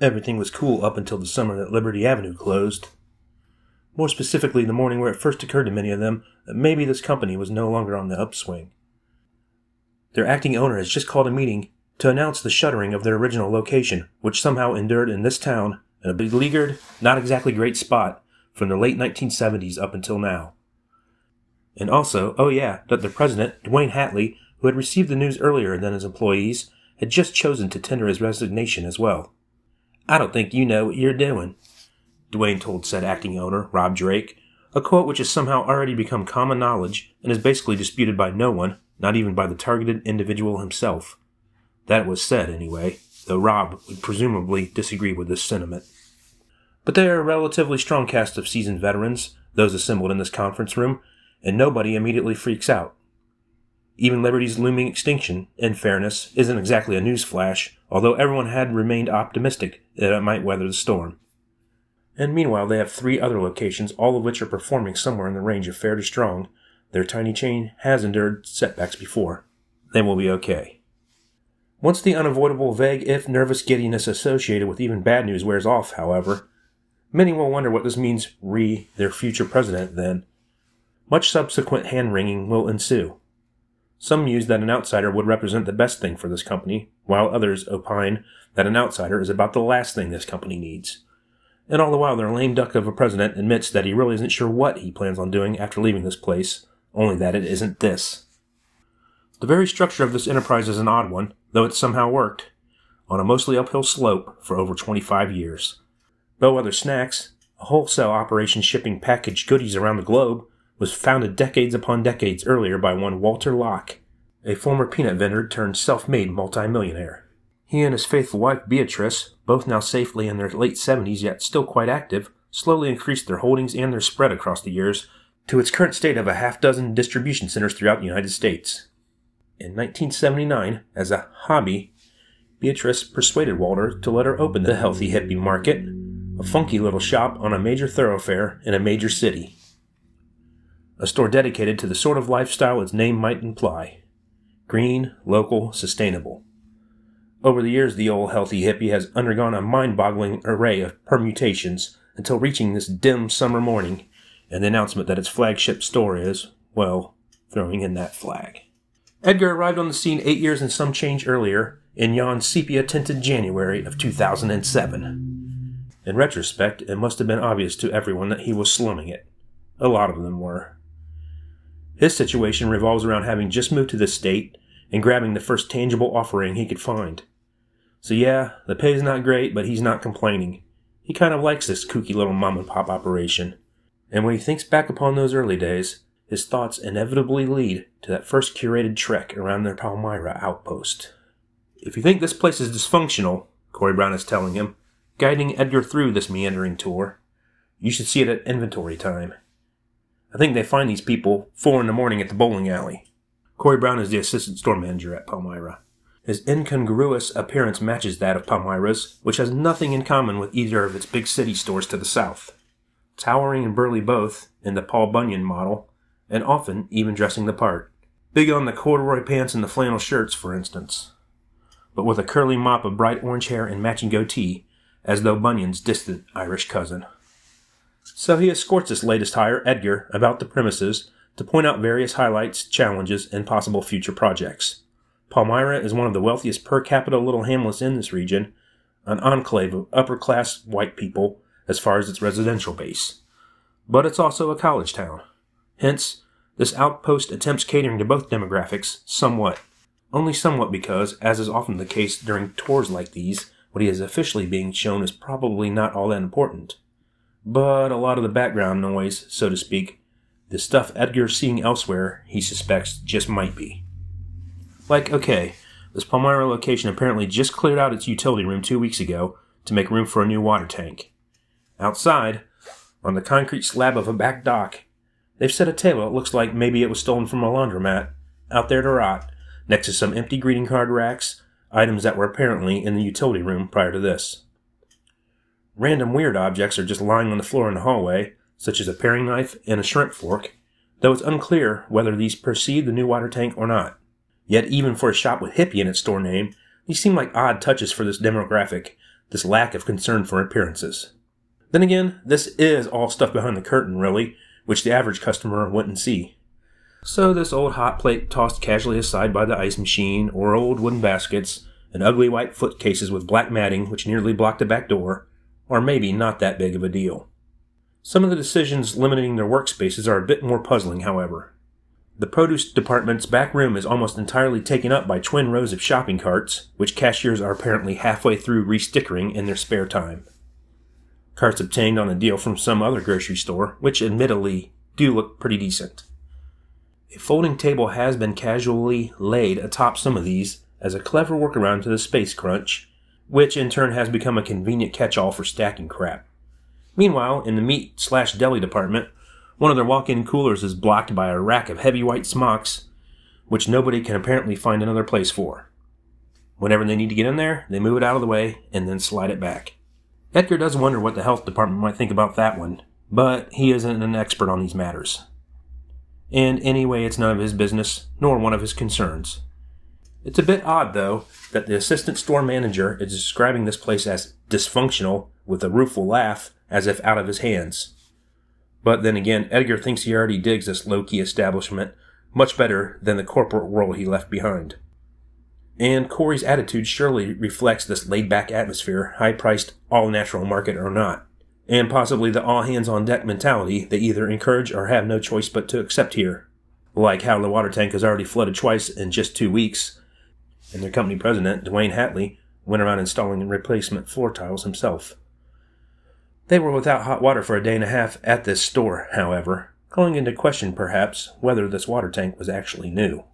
Everything was cool up until the summer that Liberty Avenue closed. More specifically, the morning where it first occurred to many of them that maybe this company was no longer on the upswing. Their acting owner has just called a meeting to announce the shuttering of their original location, which somehow endured in this town in a beleaguered, not exactly great spot from the late 1970s up until now. And also, oh yeah, that the president, Duane Hatley, who had received the news earlier than his employees, had just chosen to tender his resignation as well. I don't think you know what you're doing, Duane told said acting owner, Rob Drake, a quote which has somehow already become common knowledge and is basically disputed by no one, not even by the targeted individual himself. That was said, anyway, though Rob would presumably disagree with this sentiment. But they are a relatively strong cast of seasoned veterans, those assembled in this conference room, and nobody immediately freaks out. Even Liberty's looming extinction, in fairness, isn't exactly a newsflash, although everyone had remained optimistic that it might weather the storm. And meanwhile, they have three other locations, all of which are performing somewhere in the range of fair to strong. Their tiny chain has endured setbacks before. They will be okay. Once the unavoidable vague, if nervous giddiness associated with even bad news wears off, however, many will wonder what this means re their future president then. Much subsequent hand wringing will ensue. Some muse that an outsider would represent the best thing for this company, while others opine that an outsider is about the last thing this company needs and all the while their lame duck of a president admits that he really isn't sure what he plans on doing after leaving this place, only that it isn't this. The very structure of this enterprise is an odd one, though it somehow worked, on a mostly uphill slope for over 25 years. Bellwether Snacks, a wholesale operation shipping packaged goodies around the globe, was founded decades upon decades earlier by one Walter Locke, a former peanut vendor turned self made multimillionaire. He and his faithful wife Beatrice, both now safely in their late 70s yet still quite active, slowly increased their holdings and their spread across the years to its current state of a half dozen distribution centers throughout the United States. In 1979, as a hobby, Beatrice persuaded Walter to let her open the Healthy Hippie Market, a funky little shop on a major thoroughfare in a major city. A store dedicated to the sort of lifestyle its name might imply green, local, sustainable. Over the years, the old healthy hippie has undergone a mind boggling array of permutations until reaching this dim summer morning and the announcement that its flagship store is, well, throwing in that flag. Edgar arrived on the scene eight years and some change earlier in yon sepia tinted January of 2007. In retrospect, it must have been obvious to everyone that he was slumming it. A lot of them were. His situation revolves around having just moved to this state and grabbing the first tangible offering he could find. So yeah, the pay's not great, but he's not complaining. He kind of likes this kooky little mom and pop operation. And when he thinks back upon those early days, his thoughts inevitably lead to that first curated trek around their Palmyra outpost. If you think this place is dysfunctional, Corey Brown is telling him, guiding Edgar through this meandering tour, you should see it at inventory time. I think they find these people four in the morning at the bowling alley. Corey Brown is the assistant store manager at Palmyra. His incongruous appearance matches that of Palmyra's, which has nothing in common with either of its big city stores to the south. Towering and burly both, in the Paul Bunyan model, and often even dressing the part. Big on the corduroy pants and the flannel shirts, for instance. But with a curly mop of bright orange hair and matching goatee, as though Bunyan's distant Irish cousin. So he escorts his latest hire, Edgar, about the premises to point out various highlights, challenges, and possible future projects. Palmyra is one of the wealthiest per capita little hamlets in this region, an enclave of upper class white people as far as its residential base. But it's also a college town. Hence, this outpost attempts catering to both demographics somewhat. Only somewhat because, as is often the case during tours like these, what he is officially being shown is probably not all that important. But a lot of the background noise, so to speak, the stuff Edgar's seeing elsewhere, he suspects just might be. Like, okay, this Palmyra location apparently just cleared out its utility room two weeks ago to make room for a new water tank. Outside, on the concrete slab of a back dock, they've set a table that looks like maybe it was stolen from a laundromat, out there to rot, next to some empty greeting card racks, items that were apparently in the utility room prior to this. Random weird objects are just lying on the floor in the hallway, such as a paring knife and a shrimp fork, though it's unclear whether these precede the new water tank or not. Yet, even for a shop with hippie in its store name, these seem like odd touches for this demographic, this lack of concern for appearances. Then again, this is all stuff behind the curtain, really, which the average customer wouldn't see. So this old hot plate tossed casually aside by the ice machine, or old wooden baskets, and ugly white foot cases with black matting which nearly blocked the back door, are maybe not that big of a deal. Some of the decisions limiting their workspaces are a bit more puzzling, however. The produce department's back room is almost entirely taken up by twin rows of shopping carts, which cashiers are apparently halfway through restickering in their spare time. Carts obtained on a deal from some other grocery store, which admittedly do look pretty decent. A folding table has been casually laid atop some of these as a clever workaround to the space crunch, which in turn has become a convenient catch-all for stacking crap. Meanwhile, in the meat slash deli department, one of their walk-in coolers is blocked by a rack of heavy white smocks, which nobody can apparently find another place for. Whenever they need to get in there, they move it out of the way and then slide it back. Edgar does wonder what the health department might think about that one, but he isn't an expert on these matters and anyway, it's none of his business, nor one of his concerns. It's a bit odd, though, that the assistant store manager is describing this place as dysfunctional with a rueful laugh as if out of his hands. But then again, Edgar thinks he already digs this low key establishment much better than the corporate world he left behind. And Corey's attitude surely reflects this laid back atmosphere, high priced, all natural market or not and possibly the all hands on deck mentality they either encourage or have no choice but to accept here. Like how the water tank has already flooded twice in just two weeks, and their company president, Duane Hatley, went around installing replacement floor tiles himself. They were without hot water for a day and a half at this store, however, calling into question, perhaps, whether this water tank was actually new.